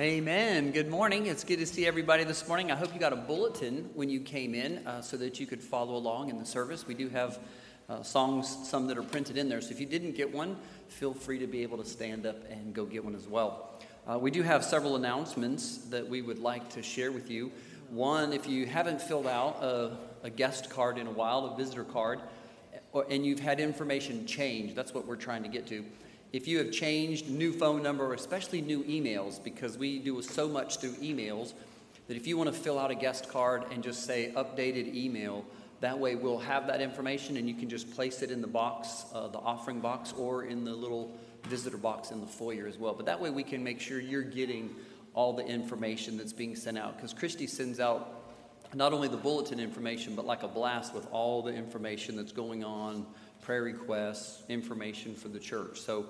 Amen. Good morning. It's good to see everybody this morning. I hope you got a bulletin when you came in uh, so that you could follow along in the service. We do have uh, songs, some that are printed in there. So if you didn't get one, feel free to be able to stand up and go get one as well. Uh, we do have several announcements that we would like to share with you. One, if you haven't filled out a, a guest card in a while, a visitor card, or, and you've had information change, that's what we're trying to get to if you have changed new phone number, especially new emails, because we do so much through emails, that if you want to fill out a guest card and just say updated email, that way we'll have that information and you can just place it in the box, uh, the offering box, or in the little visitor box in the foyer as well. But that way we can make sure you're getting all the information that's being sent out. Because Christy sends out not only the bulletin information, but like a blast with all the information that's going on prayer requests, information for the church. So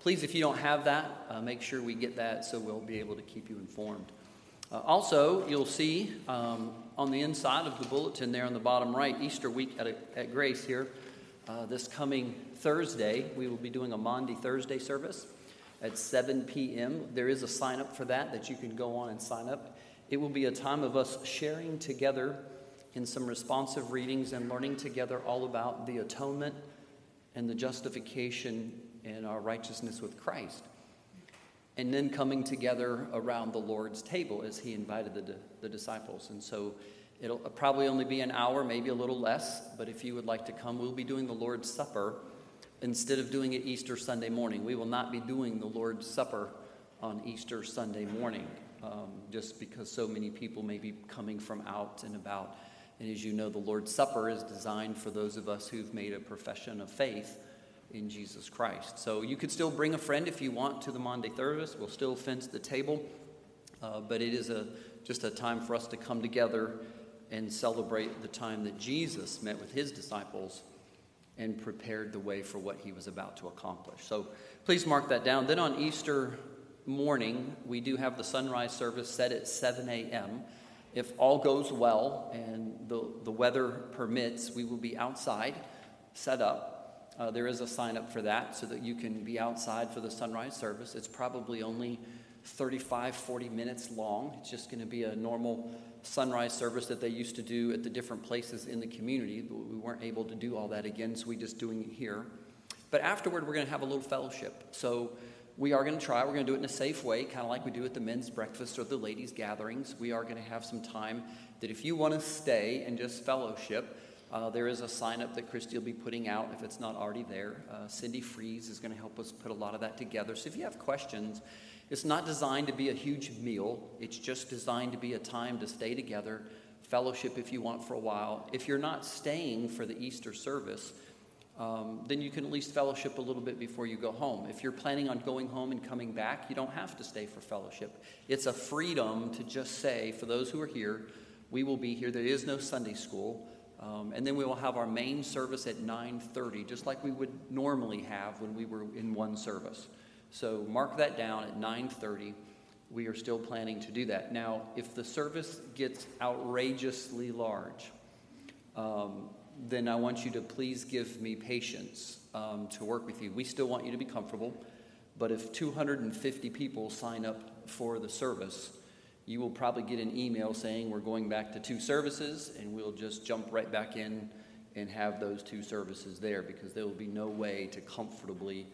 please, if you don't have that, uh, make sure we get that so we'll be able to keep you informed. Uh, also, you'll see um, on the inside of the bulletin there on the bottom right, Easter week at, a, at Grace here, uh, this coming Thursday, we will be doing a Maundy Thursday service at 7 p.m. There is a sign up for that that you can go on and sign up. It will be a time of us sharing together in some responsive readings and learning together all about the atonement and the justification and our righteousness with Christ. And then coming together around the Lord's table as he invited the, the disciples. And so it'll probably only be an hour, maybe a little less, but if you would like to come, we'll be doing the Lord's Supper instead of doing it Easter Sunday morning. We will not be doing the Lord's Supper on Easter Sunday morning, um, just because so many people may be coming from out and about. And as you know, the Lord's Supper is designed for those of us who've made a profession of faith in Jesus Christ. So you could still bring a friend if you want to the Maundy service. We'll still fence the table, uh, but it is a, just a time for us to come together and celebrate the time that Jesus met with his disciples and prepared the way for what he was about to accomplish. So please mark that down. Then on Easter morning, we do have the sunrise service set at 7 a.m. If all goes well and the, the weather permits, we will be outside, set up. Uh, there is a sign up for that so that you can be outside for the sunrise service. It's probably only 35, 40 minutes long. It's just going to be a normal sunrise service that they used to do at the different places in the community. But We weren't able to do all that again, so we're just doing it here. But afterward, we're going to have a little fellowship. So we are going to try. We're going to do it in a safe way, kind of like we do at the men's breakfast or the ladies' gatherings. We are going to have some time that if you want to stay and just fellowship, uh, there is a sign up that Christy will be putting out if it's not already there. Uh, Cindy Freeze is going to help us put a lot of that together. So if you have questions, it's not designed to be a huge meal, it's just designed to be a time to stay together, fellowship if you want for a while. If you're not staying for the Easter service, um, then you can at least fellowship a little bit before you go home. If you're planning on going home and coming back, you don't have to stay for fellowship. It's a freedom to just say, for those who are here, we will be here. There is no Sunday school. Um, and then we will have our main service at 9.30, just like we would normally have when we were in one service. So mark that down at 9.30. We are still planning to do that. Now, if the service gets outrageously large, um, then I want you to please give me patience um, to work with you. We still want you to be comfortable, but if 250 people sign up for the service, you will probably get an email saying we're going back to two services, and we'll just jump right back in and have those two services there because there will be no way to comfortably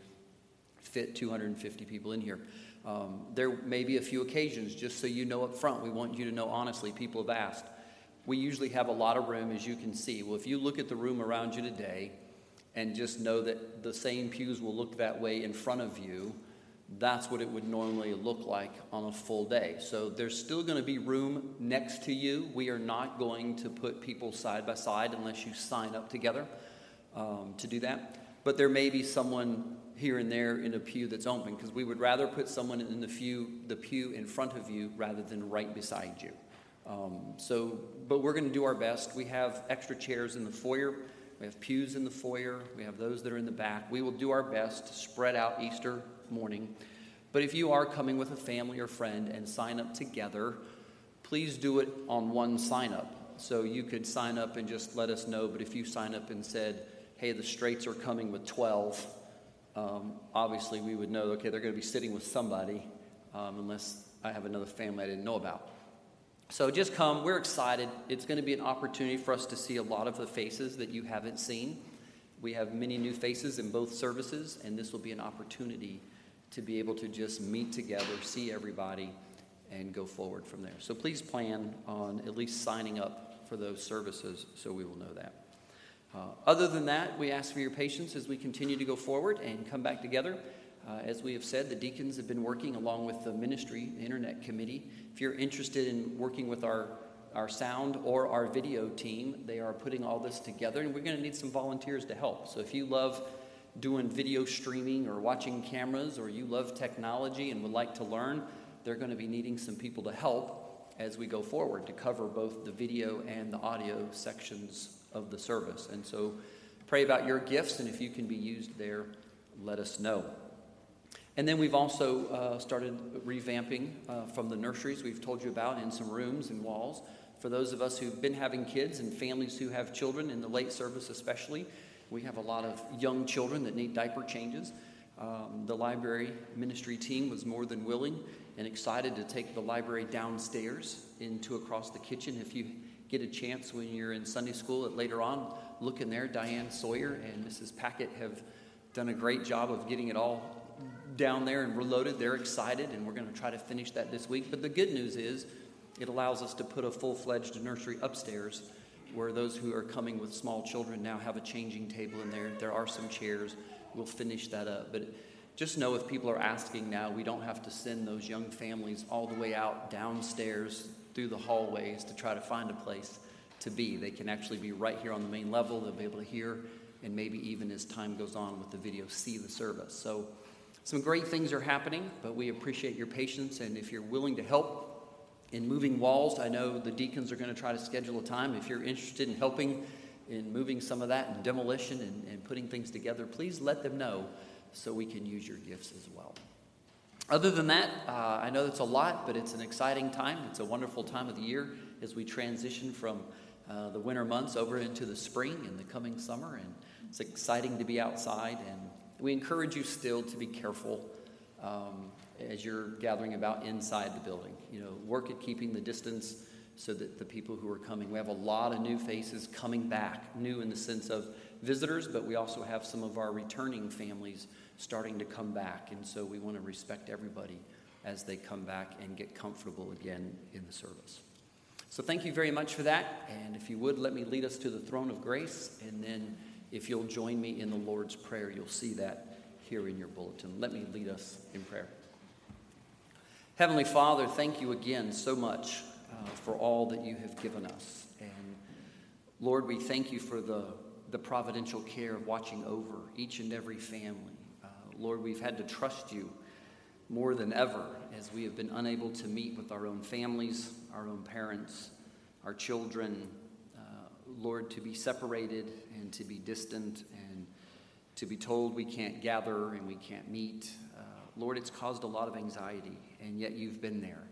fit 250 people in here. Um, there may be a few occasions, just so you know up front, we want you to know honestly, people have asked we usually have a lot of room, as you can see. Well, if you look at the room around you today and just know that the same pews will look that way in front of you, that's what it would normally look like on a full day. So there's still going to be room next to you. We are not going to put people side by side unless you sign up together um, to do that. But there may be someone here and there in a pew that's open because we would rather put someone in the pew, the pew in front of you rather than right beside you. Um, so, but we're going to do our best. We have extra chairs in the foyer. We have pews in the foyer. We have those that are in the back. We will do our best to spread out Easter morning. But if you are coming with a family or friend and sign up together, please do it on one sign up. So you could sign up and just let us know. But if you sign up and said, hey, the straights are coming with 12, um, obviously we would know, okay, they're going to be sitting with somebody um, unless I have another family I didn't know about. So just come. We're excited. It's going to be an opportunity for us to see a lot of the faces that you haven't seen. We have many new faces in both services, and this will be an opportunity to be able to just meet together, see everybody, and go forward from there. So please plan on at least signing up for those services so we will know that. Uh, other than that, we ask for your patience as we continue to go forward and come back together. Uh, as we have said, the deacons have been working along with the ministry the internet committee. If you're interested in working with our, our sound or our video team, they are putting all this together, and we're going to need some volunteers to help. So if you love doing video streaming or watching cameras, or you love technology and would like to learn, they're going to be needing some people to help as we go forward to cover both the video and the audio sections of the service. And so pray about your gifts, and if you can be used there, let us know. And then we've also uh, started revamping uh, from the nurseries we've told you about in some rooms and walls. For those of us who've been having kids and families who have children in the late service, especially, we have a lot of young children that need diaper changes. Um, the library ministry team was more than willing and excited to take the library downstairs into across the kitchen. If you get a chance when you're in Sunday school at later on, look in there. Diane Sawyer and Mrs. Packett have done a great job of getting it all down there and reloaded. They're excited, and we're going to try to finish that this week. But the good news is, it allows us to put a full fledged nursery upstairs where those who are coming with small children now have a changing table in there. There are some chairs. We'll finish that up. But just know if people are asking now, we don't have to send those young families all the way out downstairs through the hallways to try to find a place to be. They can actually be right here on the main level. They'll be able to hear and maybe even as time goes on with the video, see the service. So, some great things are happening, but we appreciate your patience. And if you're willing to help, in moving walls. I know the deacons are going to try to schedule a time. If you're interested in helping in moving some of that and demolition and, and putting things together, please let them know so we can use your gifts as well. Other than that, uh, I know it's a lot, but it's an exciting time. It's a wonderful time of the year as we transition from uh, the winter months over into the spring and the coming summer. And it's exciting to be outside. And we encourage you still to be careful. Um, as you're gathering about inside the building. You know, work at keeping the distance so that the people who are coming, we have a lot of new faces coming back, new in the sense of visitors, but we also have some of our returning families starting to come back. And so we want to respect everybody as they come back and get comfortable again in the service. So thank you very much for that. And if you would, let me lead us to the throne of grace. And then if you'll join me in the Lord's Prayer, you'll see that here in your bulletin. Let me lead us in prayer. Heavenly Father, thank you again so much uh, for all that you have given us. And Lord, we thank you for the, the providential care of watching over each and every family. Uh, Lord, we've had to trust you more than ever as we have been unable to meet with our own families, our own parents, our children. Lord, to be separated and to be distant and to be told we can't gather and we can't meet. Uh, Lord, it's caused a lot of anxiety and yet you've been there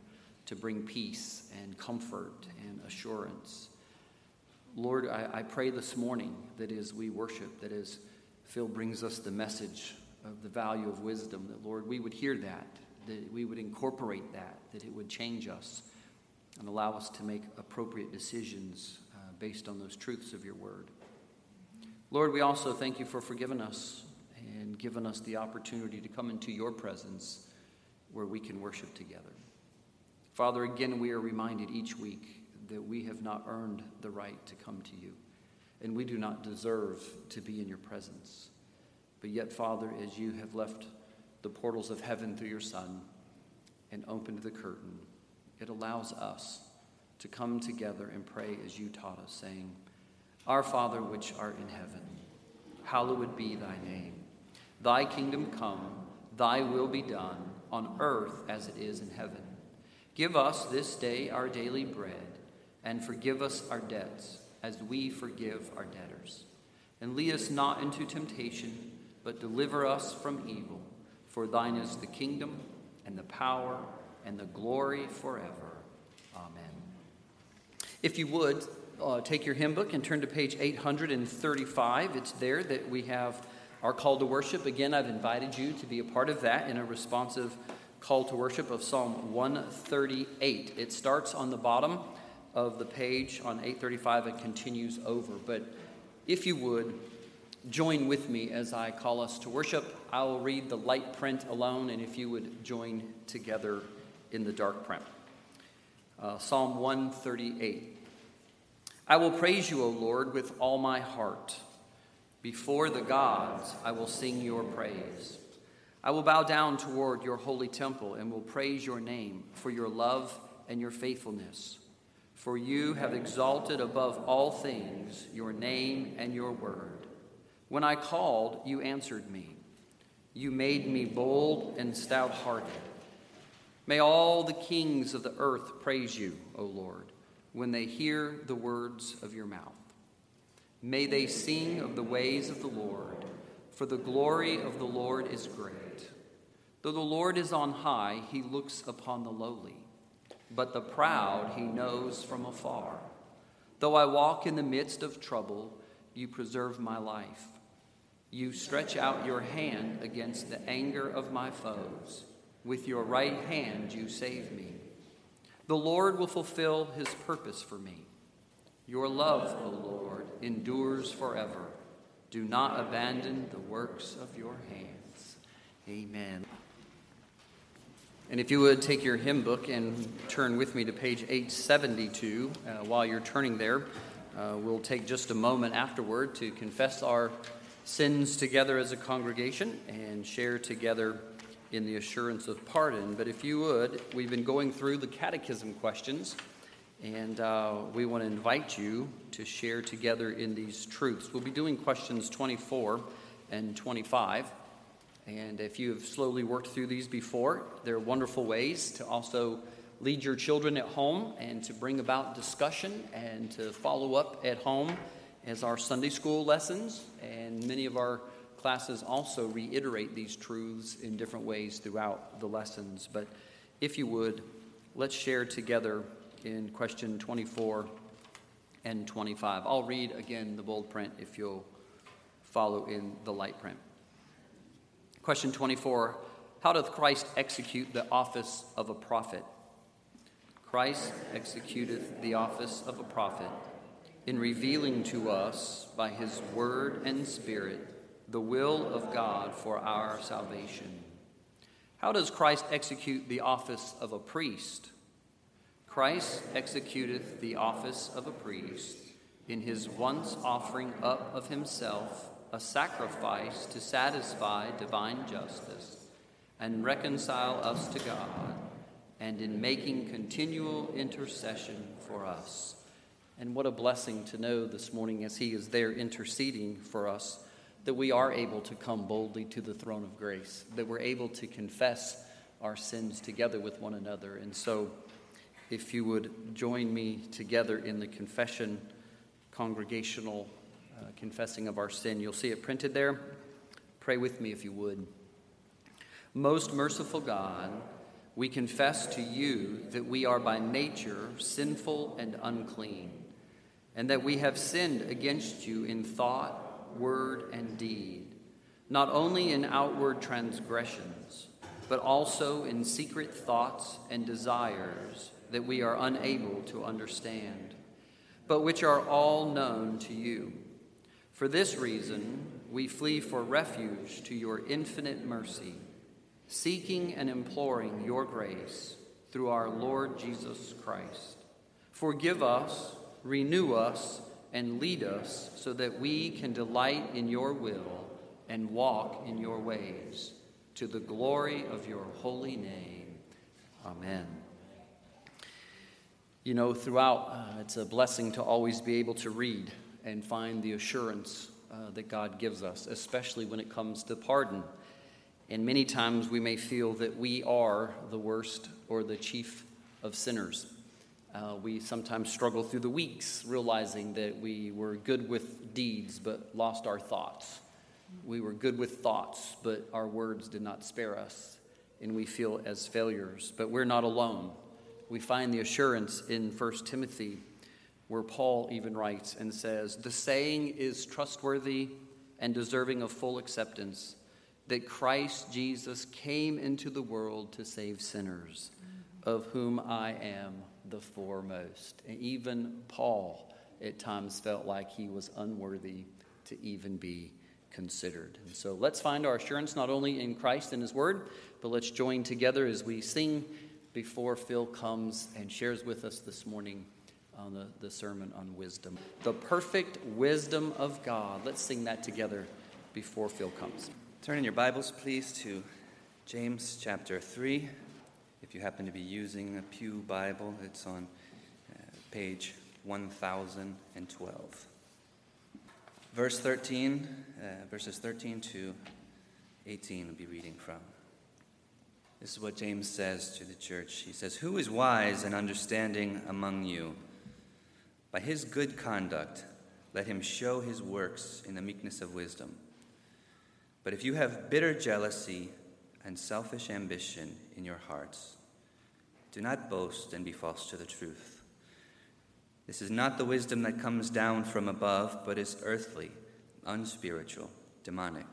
to bring peace and comfort and assurance. Lord, I, I pray this morning that as we worship, that as Phil brings us the message of the value of wisdom, that Lord, we would hear that, that we would incorporate that, that it would change us and allow us to make appropriate decisions based on those truths of your word. Lord, we also thank you for forgiving us and giving us the opportunity to come into your presence where we can worship together. Father, again, we are reminded each week that we have not earned the right to come to you, and we do not deserve to be in your presence. But yet, Father, as you have left the portals of heaven through your Son and opened the curtain, it allows us to come together and pray as you taught us, saying, Our Father which art in heaven, hallowed be thy name. Thy kingdom come, thy will be done on earth as it is in heaven. Give us this day our daily bread, and forgive us our debts as we forgive our debtors. And lead us not into temptation, but deliver us from evil. For thine is the kingdom, and the power, and the glory forever. Amen. If you would, uh, take your hymn book and turn to page 835. It's there that we have our call to worship. Again, I've invited you to be a part of that in a responsive call to worship of Psalm 138. It starts on the bottom of the page on 835 and continues over. But if you would, join with me as I call us to worship. I will read the light print alone, and if you would join together in the dark print. Uh, Psalm 138. I will praise you, O Lord, with all my heart. Before the gods, I will sing your praise. I will bow down toward your holy temple and will praise your name for your love and your faithfulness. For you have exalted above all things your name and your word. When I called, you answered me. You made me bold and stout hearted. May all the kings of the earth praise you, O Lord, when they hear the words of your mouth. May they sing of the ways of the Lord, for the glory of the Lord is great. Though the Lord is on high, he looks upon the lowly, but the proud he knows from afar. Though I walk in the midst of trouble, you preserve my life. You stretch out your hand against the anger of my foes. With your right hand you save me. The Lord will fulfill his purpose for me. Your love, O Lord, endures forever. Do not abandon the works of your hands. Amen. And if you would take your hymn book and turn with me to page 872, uh, while you're turning there, uh, we'll take just a moment afterward to confess our sins together as a congregation and share together in the assurance of pardon. But if you would, we've been going through the catechism questions. And uh, we want to invite you to share together in these truths. We'll be doing questions 24 and 25. And if you have slowly worked through these before, they're wonderful ways to also lead your children at home and to bring about discussion and to follow up at home as our Sunday school lessons. And many of our classes also reiterate these truths in different ways throughout the lessons. But if you would, let's share together in question 24 and 25. I'll read again the bold print if you'll follow in the light print. Question 24 How doth Christ execute the office of a prophet? Christ executeth the office of a prophet in revealing to us by his word and spirit the will of God for our salvation. How does Christ execute the office of a priest? Christ executeth the office of a priest in his once offering up of himself a sacrifice to satisfy divine justice and reconcile us to God, and in making continual intercession for us. And what a blessing to know this morning as he is there interceding for us that we are able to come boldly to the throne of grace, that we're able to confess our sins together with one another. And so, if you would join me together in the confession, congregational uh, confessing of our sin. You'll see it printed there. Pray with me if you would. Most merciful God, we confess to you that we are by nature sinful and unclean, and that we have sinned against you in thought, word, and deed, not only in outward transgressions, but also in secret thoughts and desires that we are unable to understand, but which are all known to you. For this reason, we flee for refuge to your infinite mercy, seeking and imploring your grace through our Lord Jesus Christ. Forgive us, renew us, and lead us so that we can delight in your will and walk in your ways, to the glory of your holy name. Amen. You know, throughout, uh, it's a blessing to always be able to read and find the assurance uh, that God gives us, especially when it comes to pardon. And many times we may feel that we are the worst or the chief of sinners. Uh, we sometimes struggle through the weeks realizing that we were good with deeds but lost our thoughts. We were good with thoughts, but our words did not spare us, and we feel as failures. But we're not alone we find the assurance in 1 Timothy, where Paul even writes and says, The saying is trustworthy and deserving of full acceptance that Christ Jesus came into the world to save sinners, of whom I am the foremost. And even Paul at times felt like he was unworthy to even be considered. And so let's find our assurance not only in Christ and His Word, but let's join together as we sing before Phil comes and shares with us this morning on the, the sermon on wisdom. The perfect wisdom of God. Let's sing that together before Phil comes. Turn in your Bibles, please, to James chapter 3. If you happen to be using a Pew Bible, it's on uh, page 1012. Verse 13, uh, verses 13 to 18, we'll be reading from. This is what James says to the church. He says, Who is wise and understanding among you? By his good conduct, let him show his works in the meekness of wisdom. But if you have bitter jealousy and selfish ambition in your hearts, do not boast and be false to the truth. This is not the wisdom that comes down from above, but is earthly, unspiritual, demonic.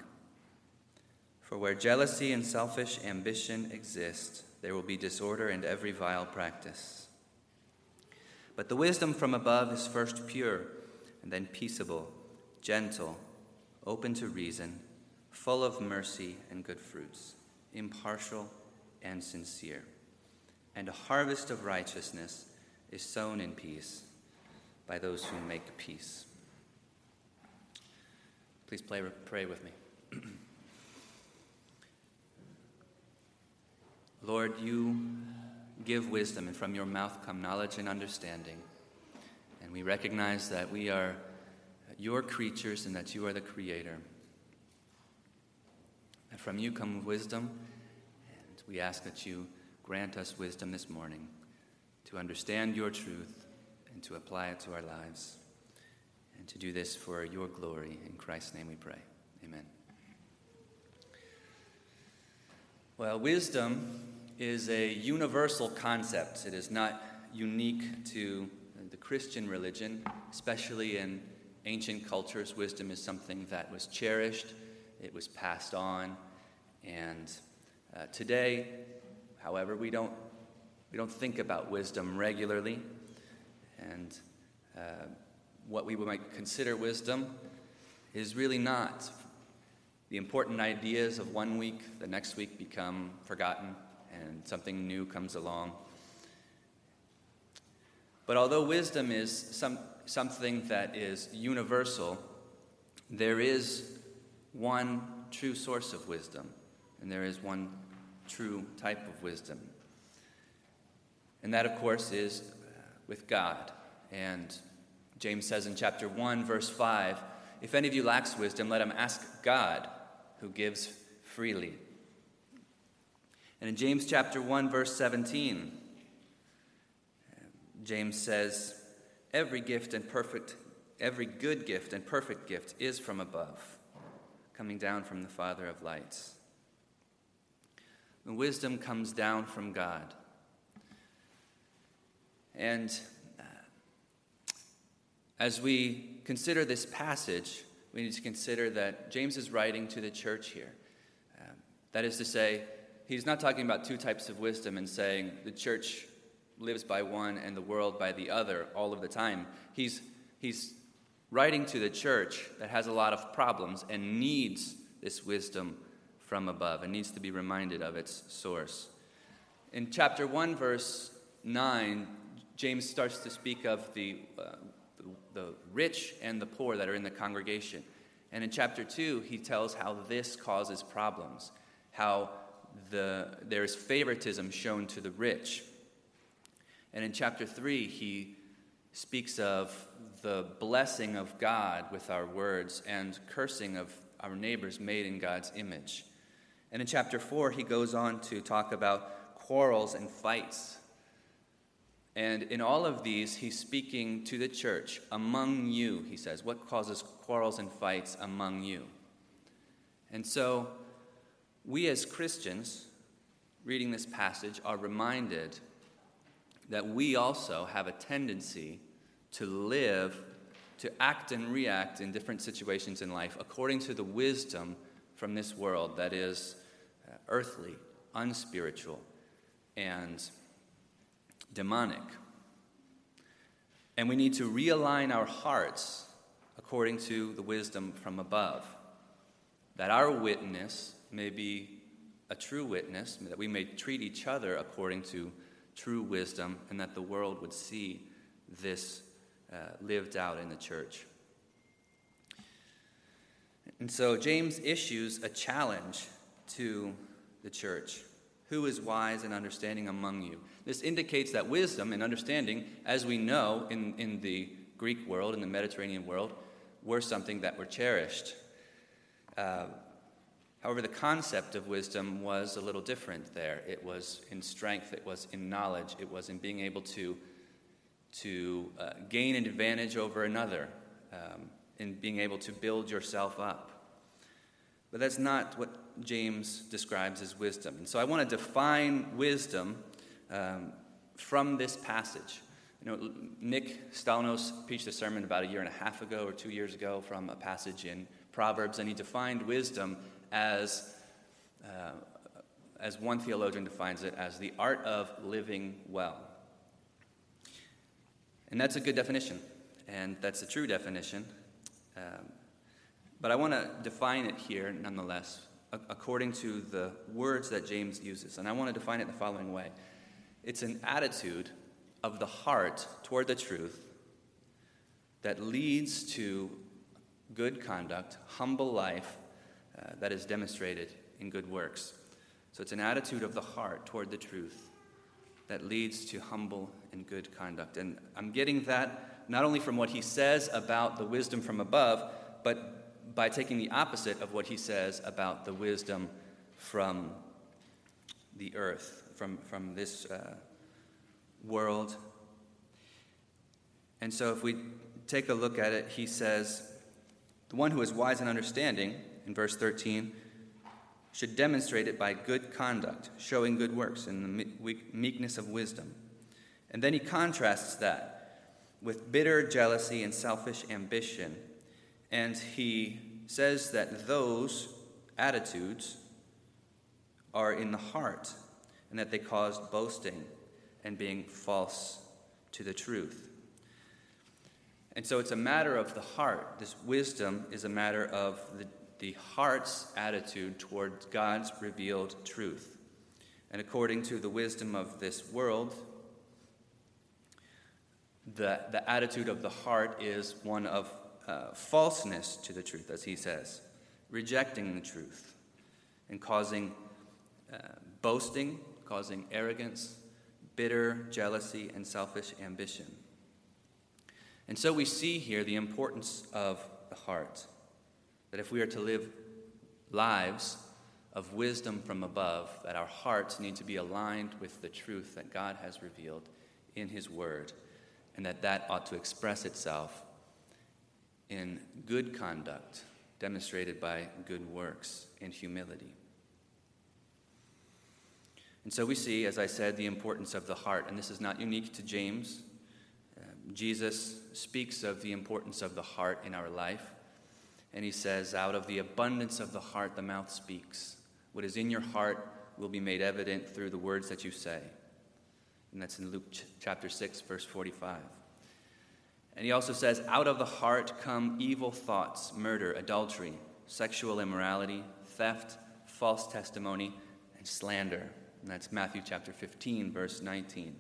For where jealousy and selfish ambition exist, there will be disorder and every vile practice. But the wisdom from above is first pure, and then peaceable, gentle, open to reason, full of mercy and good fruits, impartial and sincere. And a harvest of righteousness is sown in peace by those who make peace. Please play, pray with me. Lord, you give wisdom, and from your mouth come knowledge and understanding. And we recognize that we are your creatures and that you are the creator. And from you come wisdom, and we ask that you grant us wisdom this morning to understand your truth and to apply it to our lives. And to do this for your glory. In Christ's name we pray. Amen. Well, wisdom is a universal concept. It is not unique to the Christian religion, especially in ancient cultures. Wisdom is something that was cherished, it was passed on, and uh, today, however, we don't, we don't think about wisdom regularly. And uh, what we might consider wisdom is really not. The important ideas of one week, the next week become forgotten and something new comes along. But although wisdom is some, something that is universal, there is one true source of wisdom, and there is one true type of wisdom. And that, of course, is uh, with God. And James says in chapter 1, verse 5 If any of you lacks wisdom, let him ask God, who gives freely and in James chapter 1 verse 17, James says, "Every gift and perfect every good gift and perfect gift is from above, coming down from the Father of lights." The wisdom comes down from God. And uh, as we consider this passage, we need to consider that James is writing to the church here. Uh, that is to say, he's not talking about two types of wisdom and saying the church lives by one and the world by the other all of the time. He's, he's writing to the church that has a lot of problems and needs this wisdom from above and needs to be reminded of its source. In chapter 1, verse 9, James starts to speak of the, uh, the, rich and the poor that are in the congregation. And in chapter 2, he tells how this causes problems, how the, there is favoritism shown to the rich. And in chapter 3, he speaks of the blessing of God with our words and cursing of our neighbors made in God's image. And in chapter 4, he goes on to talk about quarrels and fights. And in all of these, he's speaking to the church, among you, he says. What causes quarrels and fights among you? And so, we as Christians, reading this passage, are reminded that we also have a tendency to live, to act and react in different situations in life according to the wisdom from this world that is uh, earthly, unspiritual, and demonic. And we need to realign our hearts according to the wisdom from above, that our witness may be a true witness, that we may treat each other according to true wisdom, and that the world would see this uh, lived out in the church. And so James issues a challenge to the church. Who is wise and understanding among you? This indicates that wisdom and understanding, as we know in, in the Greek world, in the Mediterranean world, were something that were cherished. Uh, however, the concept of wisdom was a little different there. It was in strength, it was in knowledge, it was in being able to, to uh, gain an advantage over another, um, in being able to build yourself up. But that's not what James describes as wisdom. And so I want to define wisdom um, from this passage. You know, Nick Stalnos preached a sermon about a year and a half ago or two years ago from a passage in Proverbs, and he defined wisdom as, uh, as one theologian defines it, as the art of living well. And that's a good definition, and that's a true definition. Um, but I want to define it here nonetheless according to the words that James uses. And I want to define it the following way it's an attitude of the heart toward the truth that leads to good conduct, humble life uh, that is demonstrated in good works. So it's an attitude of the heart toward the truth that leads to humble and good conduct. And I'm getting that not only from what he says about the wisdom from above, but by taking the opposite of what he says about the wisdom from the earth, from, from this uh, world. And so, if we take a look at it, he says, The one who is wise and understanding, in verse 13, should demonstrate it by good conduct, showing good works in the meekness of wisdom. And then he contrasts that with bitter jealousy and selfish ambition and he says that those attitudes are in the heart and that they cause boasting and being false to the truth. And so it's a matter of the heart. This wisdom is a matter of the, the heart's attitude toward God's revealed truth. And according to the wisdom of this world, the, the attitude of the heart is one of uh, falseness to the truth, as he says, rejecting the truth, and causing uh, boasting, causing arrogance, bitter jealousy, and selfish ambition. And so we see here the importance of the heart. That if we are to live lives of wisdom from above, that our hearts need to be aligned with the truth that God has revealed in His Word, and that that ought to express itself in good conduct, demonstrated by good works and humility. And so we see, as I said, the importance of the heart. And this is not unique to James. Uh, Jesus speaks of the importance of the heart in our life. And he says, Out of the abundance of the heart, the mouth speaks. What is in your heart will be made evident through the words that you say. And that's in Luke ch- chapter 6, verse 45. And he also says, Out of the heart come evil thoughts, murder, adultery, sexual immorality, theft, false testimony, and slander. And that's Matthew chapter 15, verse 19.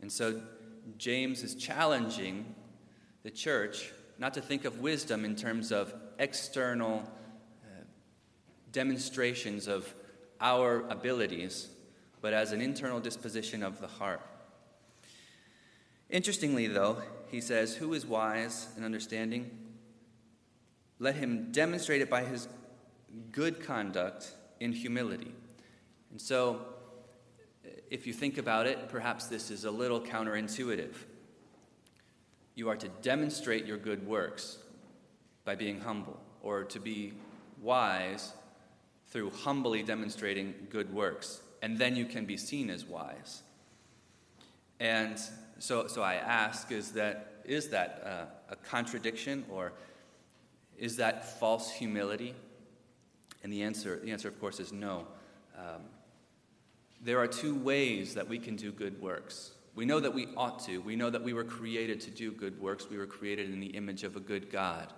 And so James is challenging the church not to think of wisdom in terms of external uh, demonstrations of our abilities, but as an internal disposition of the heart. Interestingly, though, he says, Who is wise and understanding? Let him demonstrate it by his good conduct in humility. And so, if you think about it, perhaps this is a little counterintuitive. You are to demonstrate your good works by being humble, or to be wise through humbly demonstrating good works, and then you can be seen as wise. And so, so I ask is that, is that uh, a contradiction or Is that false humility? And the answer, the answer of course, is no. Um, there are two ways that we can do good works. We know that we ought to. We know that we were created to do good works. We were created in the image of a good God.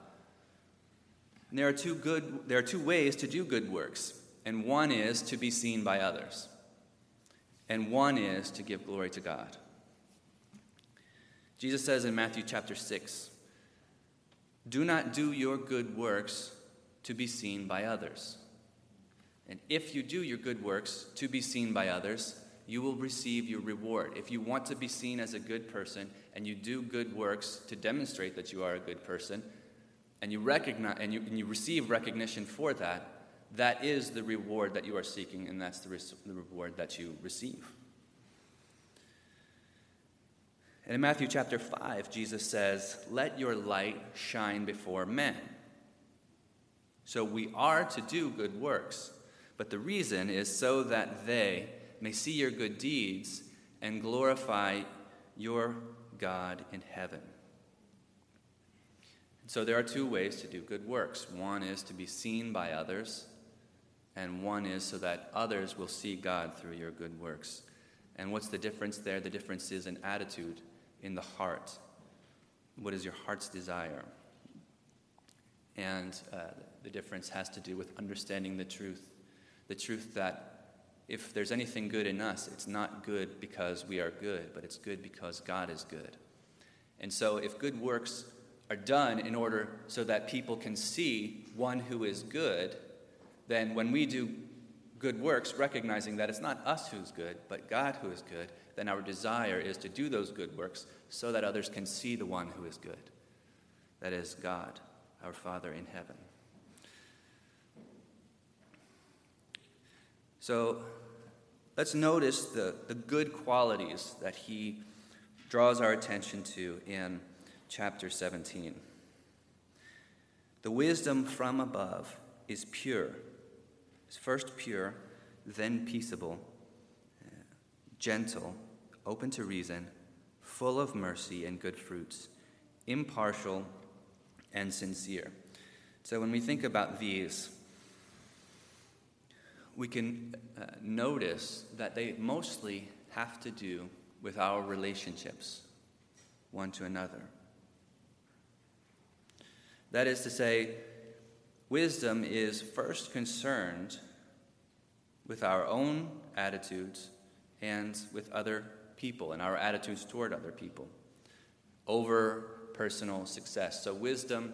And there are two good there are two ways to do good works. And one is to be seen by others. And one is to give glory to God. Jesus says in Matthew chapter 6, "Do not do your good works to be seen by others." And if you do your good works to be seen by others, you will receive your reward. If you want to be seen as a good person and you do good works to demonstrate that you are a good person, and you recognize and you, and you receive recognition for that, that is the reward that you are seeking, and that's the, the reward that you receive. And in Matthew chapter 5, Jesus says, Let your light shine before men. So we are to do good works, but the reason is so that they may see your good deeds and glorify your God in heaven. So there are two ways to do good works. One is to be seen by others, and one is so that others will see God through your good works. And what's the difference there? The difference is an attitude in the heart. What is your heart's desire? And uh, the difference has to do with understanding the truth the truth that if there's anything good in us, it's not good because we are good, but it's good because God is good. And so if good works are done in order so that people can see one who is good, then when we do good works, recognizing that it's not us who's good, but God who is good, then our desire is to do those good works so that others can see the one who is good. That is God, our Father in heaven. So let's notice the, the good qualities that he draws our attention to in chapter 17. The wisdom from above is pure. It's first pure, then peaceable, gentle, open to reason, full of mercy and good fruits, impartial and sincere. So when we think about these, we can uh, notice that they mostly have to do with our relationships one to another. That is to say, wisdom is first concerned with our own attitudes and with other people and our attitudes toward other people over personal success. So, wisdom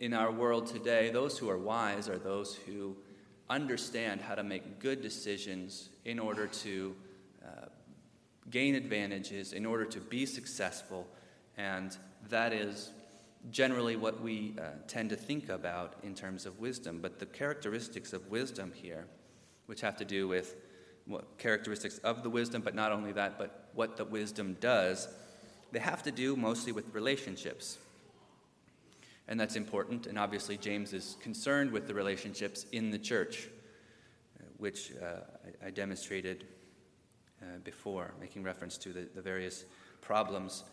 in our world today, those who are wise are those who understand how to make good decisions in order to uh, gain advantages, in order to be successful, and that is generally what we uh, tend to think about in terms of wisdom. But the characteristics of wisdom here, which have to do with what characteristics of the wisdom, but not only that, but what the wisdom does, they have to do mostly with relationships. And that's important, and obviously, James is concerned with the relationships in the church, uh, which uh, I, demonstrated uh, before, making reference to the, the various problems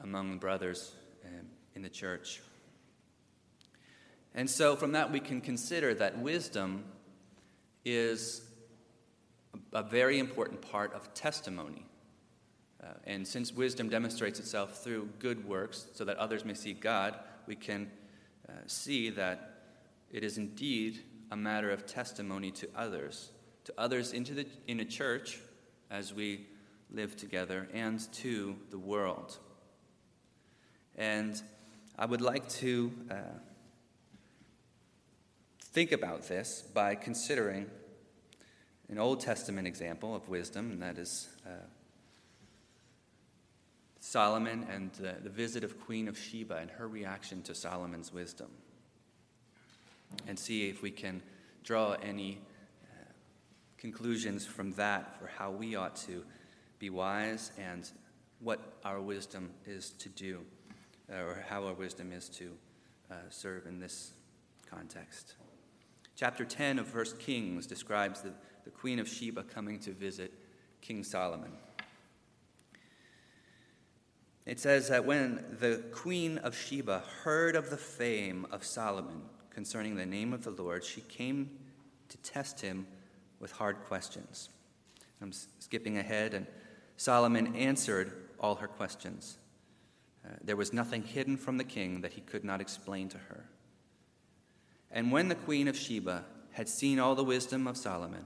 among brothers in the church. And so, from that, we can consider that wisdom is a very important part of testimony. Uh, and since wisdom demonstrates itself through good works so that others may see God, we can uh, see that it is indeed a matter of testimony to others, to others into the, in a church as we live together, and to the world. And I would like to uh, think about this by considering an Old Testament example of wisdom, and that is uh, Solomon and the, the visit of Queen of Sheba and her reaction to Solomon's wisdom. And see if we can draw any uh, conclusions from that for how we ought to be wise and what our wisdom is to do uh, or how our wisdom is to uh, serve in this context. Chapter 10 of 1 Kings describes the, the Queen of Sheba coming to visit King Solomon. It says that when the queen of Sheba heard of the fame of Solomon concerning the name of the Lord, she came to test him with hard questions. I'm skipping ahead, and Solomon answered all her questions. Uh, there was nothing hidden from the king that he could not explain to her. And when the queen of Sheba had seen all the wisdom of Solomon,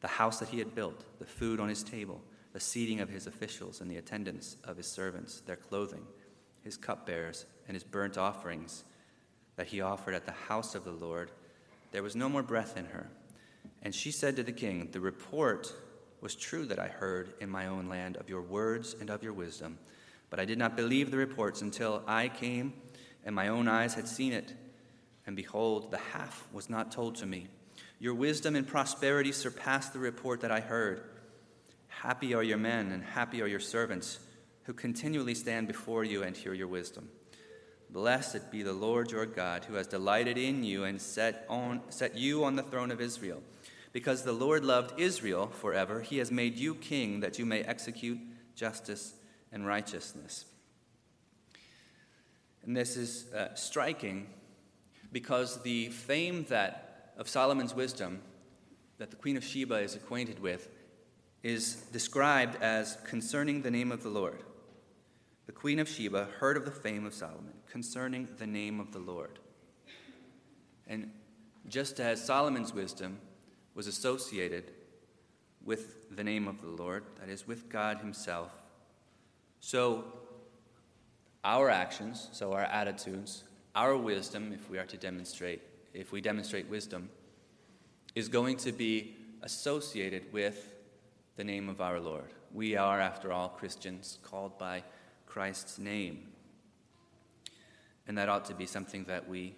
the house that he had built, the food on his table, the seating of his officials and the attendance of his servants, their clothing, his cupbearers, and his burnt offerings that he offered at the house of the Lord, there was no more breath in her. And she said to the king, The report was true that I heard in my own land of your words and of your wisdom, but I did not believe the reports until I came and my own eyes had seen it. And behold, the half was not told to me. Your wisdom and prosperity surpassed the report that I heard. Happy are your men, and happy are your servants who continually stand before you and hear your wisdom. Blessed be the Lord your God, who has delighted in you and set, on, set you on the throne of Israel. Because the Lord loved Israel forever, he has made you king that you may execute justice and righteousness. And this is uh, striking because the fame that of Solomon's wisdom that the Queen of Sheba is acquainted with is described as concerning the name of the Lord. The Queen of Sheba heard of the fame of Solomon concerning the name of the Lord. And just as Solomon's wisdom was associated with the name of the Lord, that is, with God Himself, so our actions, so our attitudes, our wisdom, if we are to demonstrate, if we demonstrate wisdom, is going to be associated with the name of our Lord. We are, after all, Christians called by Christ's name. And that ought to be something that we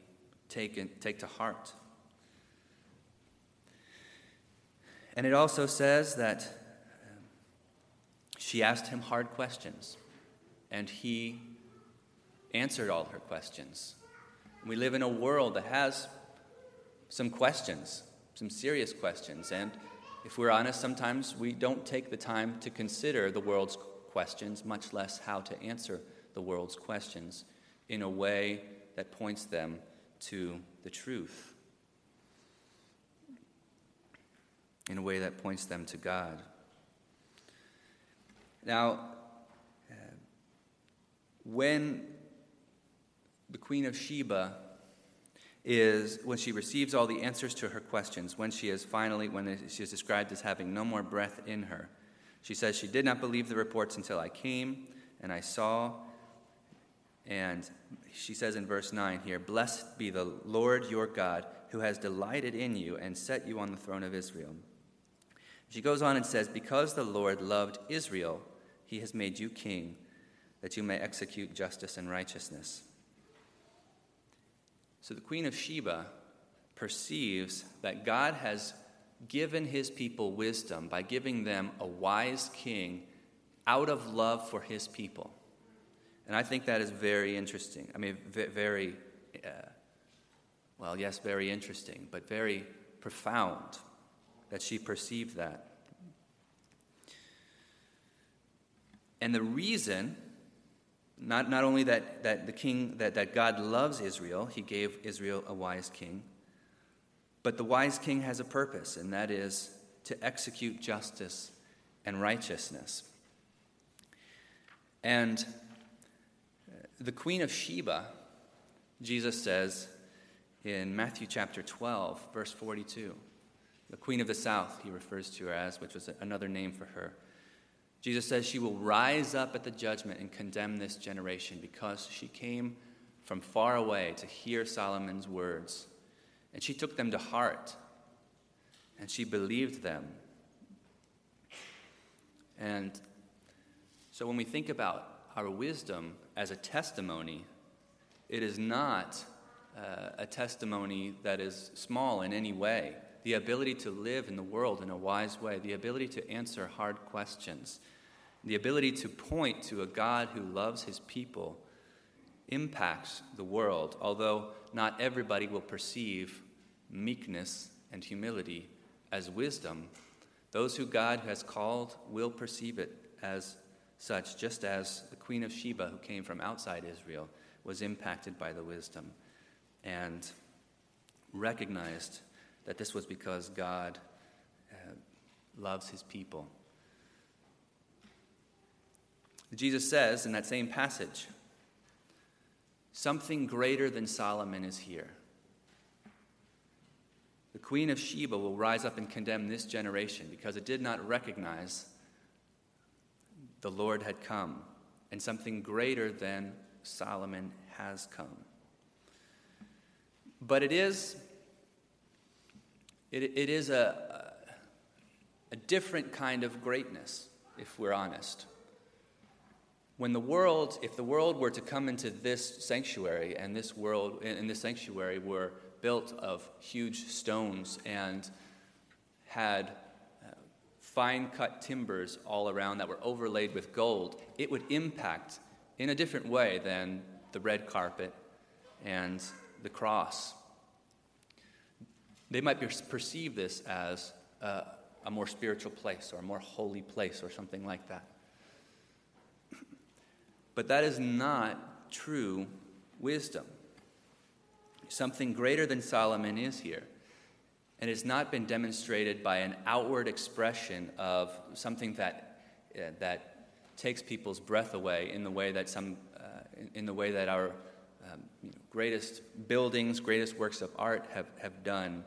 take, in, take to heart. And it also says that she asked him hard questions, and he answered all her questions. We live in a world that has some questions, some serious questions. And if we're honest, sometimes we don't take the time to consider the world's questions, much less how to answer the world's questions in a way that points them to the truth, in a way that points them to God. Now, uh, when the Queen of Sheba is when she receives all the answers to her questions, when she is finally, when she is described as having no more breath in her. She says, She did not believe the reports until I came and I saw. And she says in verse 9 here, Blessed be the Lord your God, who has delighted in you and set you on the throne of Israel. She goes on and says, Because the Lord loved Israel, he has made you king, that you may execute justice and righteousness. So the Queen of Sheba perceives that God has given his people wisdom by giving them a wise king out of love for his people. And I think that is very interesting. I mean, very, uh, well, yes, very interesting, but very profound that she perceived that. And the reason not, not only that, that the king, that, that God loves Israel, he gave Israel a wise king, but the wise king has a purpose, and that is to execute justice and righteousness. And uh, the queen of Sheba, Jesus says in Matthew chapter 12, verse 42, the queen of the south, he refers to her as, which was another name for her. Jesus says she will rise up at the judgment and condemn this generation because she came from far away to hear Solomon's words. And she took them to heart and she believed them. And so when we think about our wisdom as a testimony, it is not uh, a testimony that is small in any way. The ability to live in the world in a wise way, the ability to answer hard questions, the ability to point to a God who loves his people impacts the world, although not everybody will perceive meekness and humility as wisdom. Those who God has called will perceive it as such just as the Queen of Sheba, who came from outside Israel, was impacted by the wisdom and recognized that this was because God uh, loves his people. Jesus says in that same passage, something greater than Solomon is here. The queen of Sheba will rise up and condemn this generation because it did not recognize the Lord had come, and something greater than Solomon has come. But it is, it, it is a, a different kind of greatness, if we're honest. When the world, if the world were to come into this sanctuary and this world, in this sanctuary were built of huge stones and had uh, fine cut timbers all around that were overlaid with gold, it would impact in a different way than the red carpet and the cross. They might perceive this as a, a more spiritual place or a more holy place or something like that. But that is not true wisdom. Something greater than Solomon is here. And it's not been demonstrated by an outward expression of something that, uh, that takes people's breath away in the way that, some, uh, in, in, the way that our um, you know, greatest buildings, greatest works of art have, have done.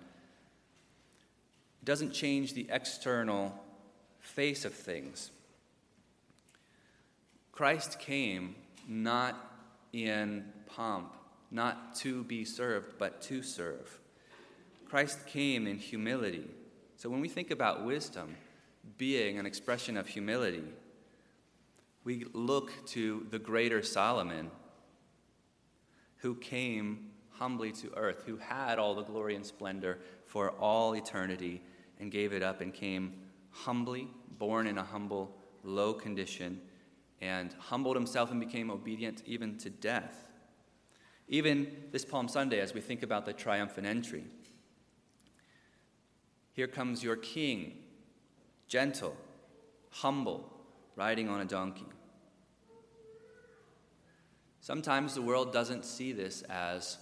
It doesn't change the external face of things. Christ came not in pomp not to be served, but to serve. Christ came in humility. So when we think about wisdom being an expression of humility, we look to the greater Solomon who came humbly to earth, who had all the glory and splendor for all eternity and gave it up and came humbly, born in a humble, low condition, and humbled himself and became obedient even to death. Even this Palm Sunday, as we think about the triumphant entry, here comes your king, gentle, humble, riding on a donkey. Sometimes the world doesn't see this as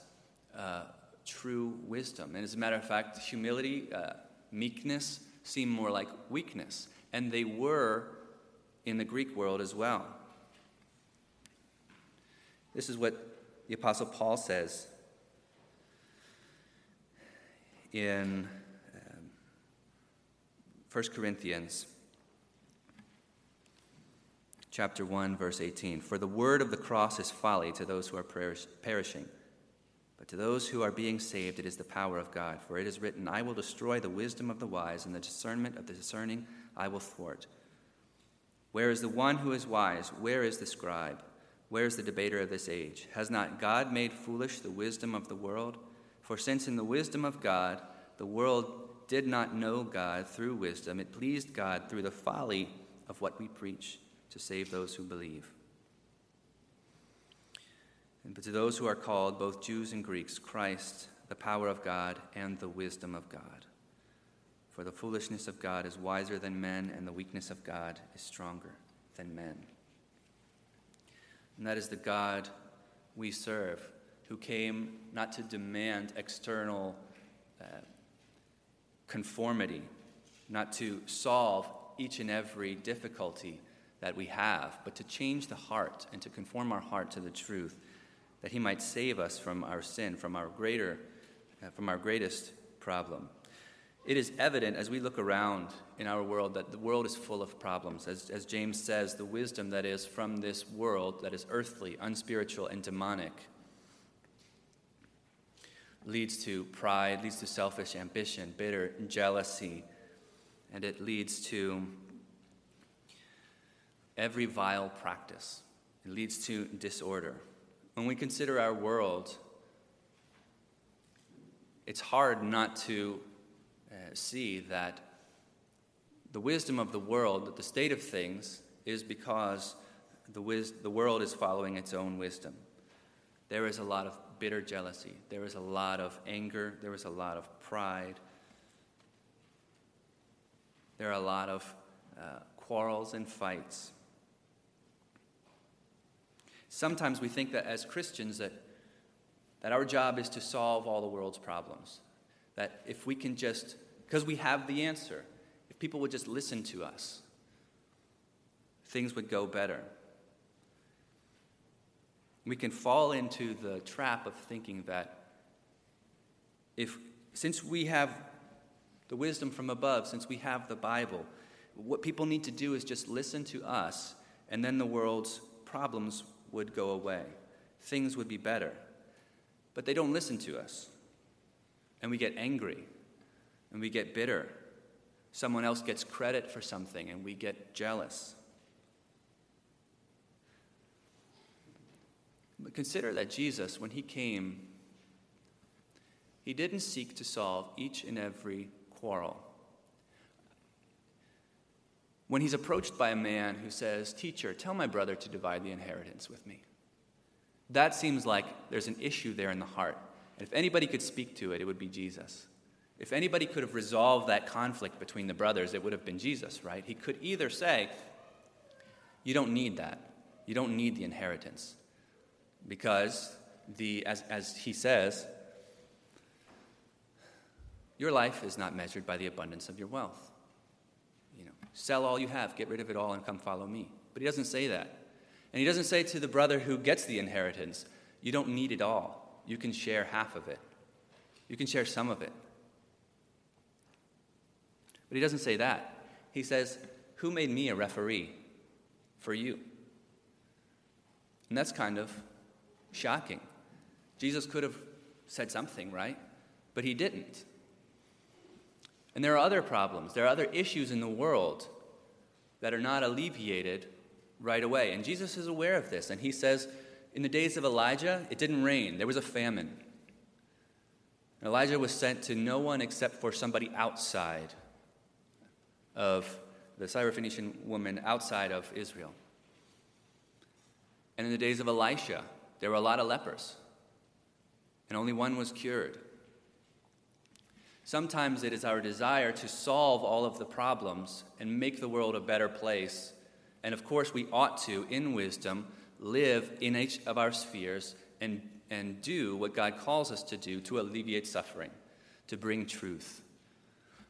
uh, true wisdom. And as a matter of fact, humility, uh, meekness seem more like weakness. And they were in the Greek world as well. This is what the Apostle Paul says in um, 1 Corinthians chapter 1 verse 18 for the word of the cross is folly to those who are perishing but to those who are being saved it is the power of God for it is written I will destroy the wisdom of the wise and the discernment of the discerning I will thwart where is the one who is wise where is the scribe where is the debater of this age? Has not God made foolish the wisdom of the world? For since in the wisdom of God, the world did not know God through wisdom, it pleased God through the folly of what we preach to save those who believe. But to those who are called, both Jews and Greeks, Christ, the power of God and the wisdom of God. For the foolishness of God is wiser than men, and the weakness of God is stronger than men. And that is the God we serve, who came not to demand external uh, conformity, not to solve each and every difficulty that we have, but to change the heart and to conform our heart to the truth, that He might save us from our sin, from our greater, uh, from our greatest problem. It is evident as we look around in our world that the world is full of problems. As, as James says, the wisdom that is from this world, that is earthly, unspiritual, and demonic, leads to pride, leads to selfish ambition, bitter jealousy, and it leads to every vile practice. It leads to disorder. When we consider our world, it's hard not to uh, see that the wisdom of the world, the state of things, is because the, wis- the world is following its own wisdom. There is a lot of bitter jealousy, there is a lot of anger, there is a lot of pride, there are a lot of uh, quarrels and fights. Sometimes we think that as Christians that, that our job is to solve all the world's problems. That if we can just, because we have the answer, if people would just listen to us, things would go better. We can fall into the trap of thinking that if, since we have the wisdom from above, since we have the Bible, what people need to do is just listen to us, and then the world's problems would go away. Things would be better. But they don't listen to us. And we get angry, and we get bitter. Someone else gets credit for something, and we get jealous. But consider that Jesus, when he came, he didn't seek to solve each and every quarrel. When he's approached by a man who says, Teacher, tell my brother to divide the inheritance with me, that seems like there's an issue there in the heart. And if anybody could speak to it, it would be Jesus. If anybody could have resolved that conflict between the brothers, it would have been Jesus, right? He could either say, You don't need that. You don't need the inheritance. Because, the, as, as he says, your life is not measured by the abundance of your wealth. Sell all you have, get rid of it all, and come follow me. But he doesn't say that. And he doesn't say to the brother who gets the inheritance, you don't need it all. You can share half of it. You can share some of it. But he doesn't say that. He says, Who made me a referee for you? And that's kind of Shocking. Jesus could have said something, right? But he didn't. And there are other problems, there are other issues in the world that are not alleviated right away. And Jesus is aware of this. And he says, In the days of Elijah, it didn't rain, there was a famine. Elijah was sent to no one except for somebody outside of the Syrophoenician woman outside of Israel. And in the days of Elisha, there were a lot of lepers, and only one was cured. Sometimes it is our desire to solve all of the problems and make the world a better place. And of course, we ought to, in wisdom, live in each of our spheres and, and do what God calls us to do to alleviate suffering, to bring truth.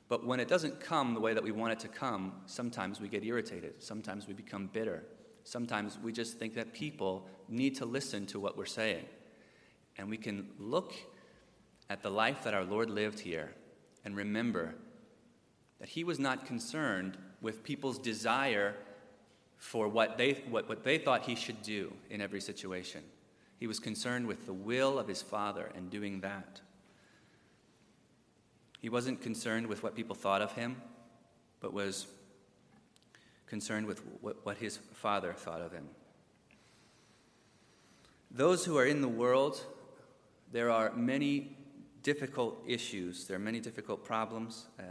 But when it doesn't come the way that we want it to come, sometimes we get irritated. Sometimes we become bitter. Sometimes we just think that people need to listen to what we're saying. And we can look at the life that our Lord lived here and remember that he was not concerned with people's desire for what they, what, what they thought he should do in every situation. He was concerned with the will of his Father and doing that. He wasn't concerned with what people thought of him, but was concerned with what, what his father thought of him. Those who are in the world, there are many difficult issues, there are many difficult problems. Uh,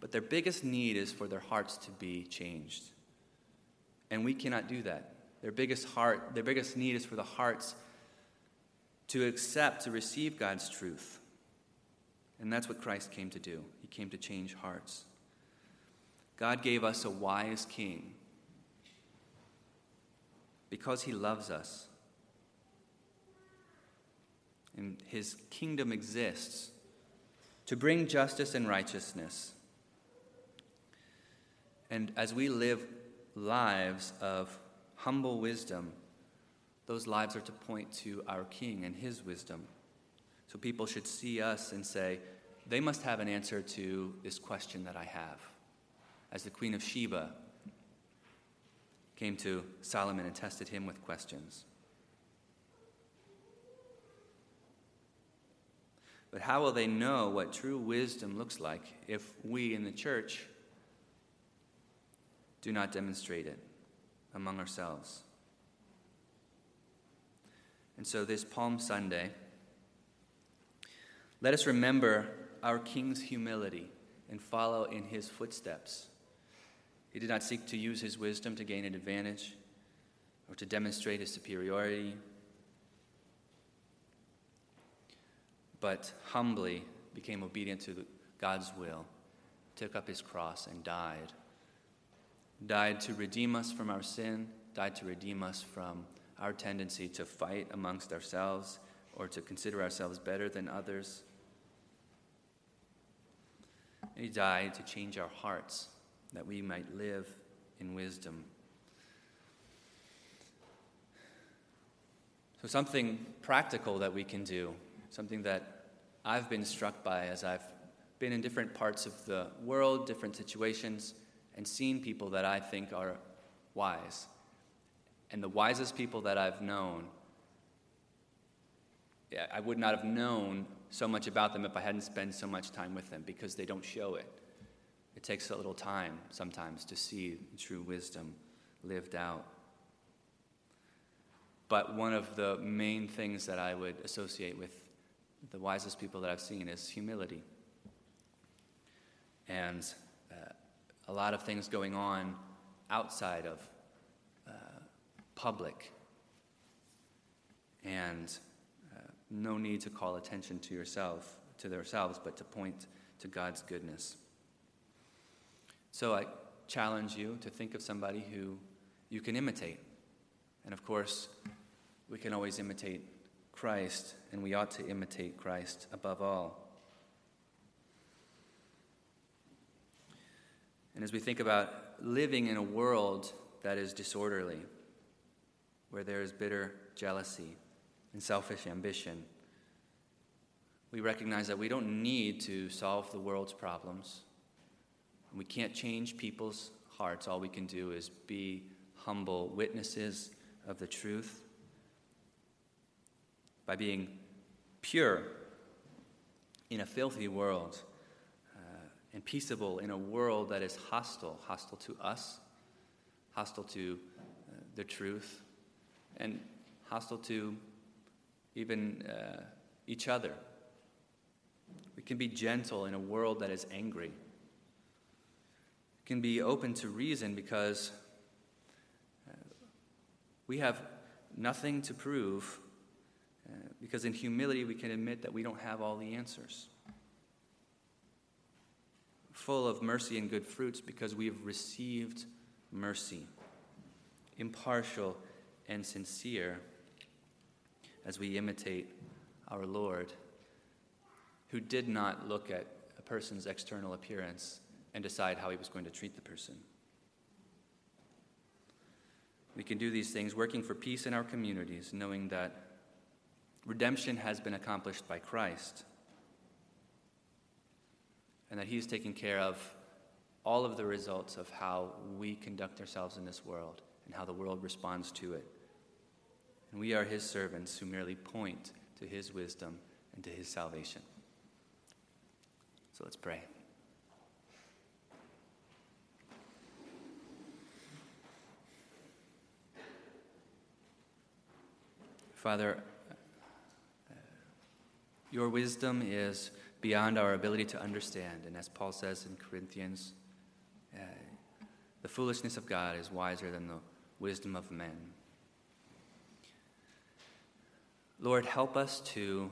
but their biggest need is for their hearts to be changed. And we cannot do that. Their biggest heart, their biggest need is for the hearts to accept, to receive God's truth. And that's what Christ came to do. He came to change hearts. God gave us a wise king because he loves us. And his kingdom exists to bring justice and righteousness. And as we live lives of humble wisdom, those lives are to point to our King and his wisdom. So people should see us and say, they must have an answer to this question that I have as the Queen of Sheba came to Solomon and tested him with questions. But how will they know what true wisdom looks like if we in the church do not demonstrate it among ourselves? And so, this Palm Sunday, let us remember our King's humility and follow in his footsteps. He did not seek to use his wisdom to gain an advantage or to demonstrate his superiority, but humbly became obedient to God's will, took up his cross, and died. Died to redeem us from our sin died to redeem us from our tendency to fight amongst ourselves or to consider ourselves better than others. And he died to change our hearts that we might live in wisdom. So, something practical that we can do, something that I've been struck by as I've been in different parts of the world, different situations, and seen people that I think are wise. And the wisest people that I've known, I would not have known so much about them if I hadn't spent so much time with them because they don't show it. It takes a little time sometimes to see true wisdom lived out. But one of the main things that I would associate with the wisest people that I've seen is humility. And uh, a lot of things going on outside of uh, public. And uh, no need to call attention to yourself, to themselves, but to point to God's goodness. So I challenge you to think of somebody who you can imitate. And of course, we can always imitate Christ, and we ought to imitate Christ above all. And as we think about living in a world that is disorderly, where there is bitter jealousy and selfish ambition, we recognize that we don't need to solve the world's problems. We can't change people's hearts. All we can do is be humble witnesses of the truth by being pure in a filthy world uh, and peaceable in a world that is hostile, hostile to us, hostile to uh, the truth, and hostile to even uh, each other. We can be gentle in a world that is angry. We can be open to reason because uh, we have nothing to prove uh, because in humility, we can admit that we don't have all the answers. Full of mercy and good fruits because we have received mercy. Impartial and sincere as we imitate our Lord, who did not look at a person's external appearance and decide how he was going to treat the person. We can do these things working for peace in our communities, knowing that redemption has been accomplished by Christ, and that He's taken care of all of the results of how we conduct ourselves in this world and how the world responds to it. And we are His servants who merely point to His wisdom and to His salvation. So let's pray. Father, your wisdom is beyond our ability to understand. And as Paul says in Corinthians, uh, the foolishness of God is wiser than the wisdom of men. Lord, help us to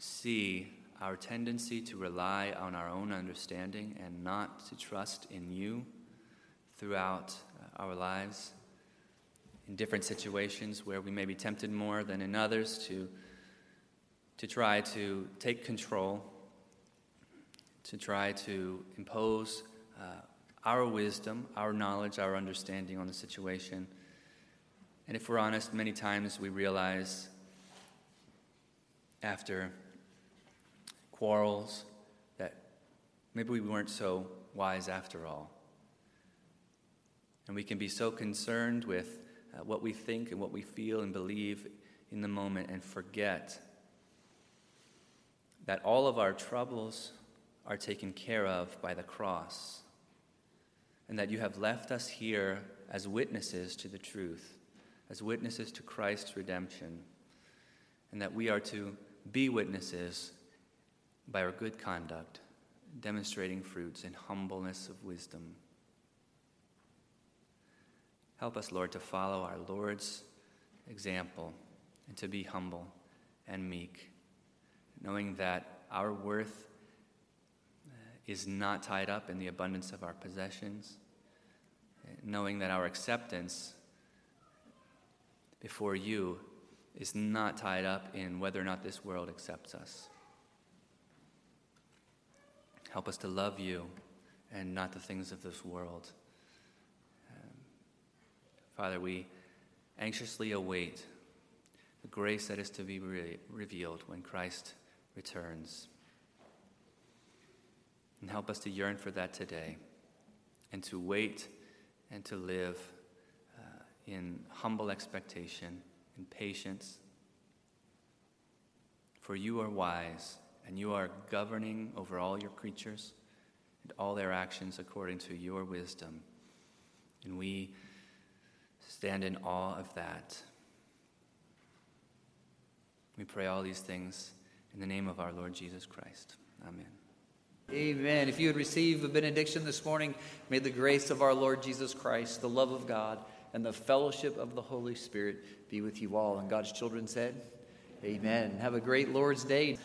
see our tendency to rely on our own understanding and not to trust in you throughout uh, our lives. In different situations where we may be tempted more than in others to to try to take control, to try to impose uh, our wisdom, our knowledge, our understanding on the situation. And if we're honest, many times we realize after quarrels that maybe we weren't so wise after all. And we can be so concerned with uh, what we think and what we feel and believe in the moment and forget that all of our troubles are taken care of by the cross, and that you have left us here as witnesses to the truth, as witnesses to Christ's redemption, and that we are to be witnesses by our good conduct, demonstrating fruits in humbleness of wisdom. Help us, Lord, to follow our Lord's example and to be humble and meek knowing that our worth uh, is not tied up in the abundance of our possessions, knowing that our acceptance before you is not tied up in whether or not this world accepts us. Help us to love you and not the things of this world. Um, Father, we anxiously await the grace that is to be re- revealed when Christ returns. And help us to yearn for that today and to wait and to live uh, in humble expectation, and patience. For you are wise and you are governing over all your creatures and all their actions according to your wisdom. And we stand in awe of that. We pray all these things in the name of our Lord Jesus Christ. Amen. Amen. If you would receive a benediction this morning, may the grace of our Lord Jesus Christ, the love of God, and the fellowship of the Holy Spirit be with you all. And God's children said, Amen. Have a great Lord's Day.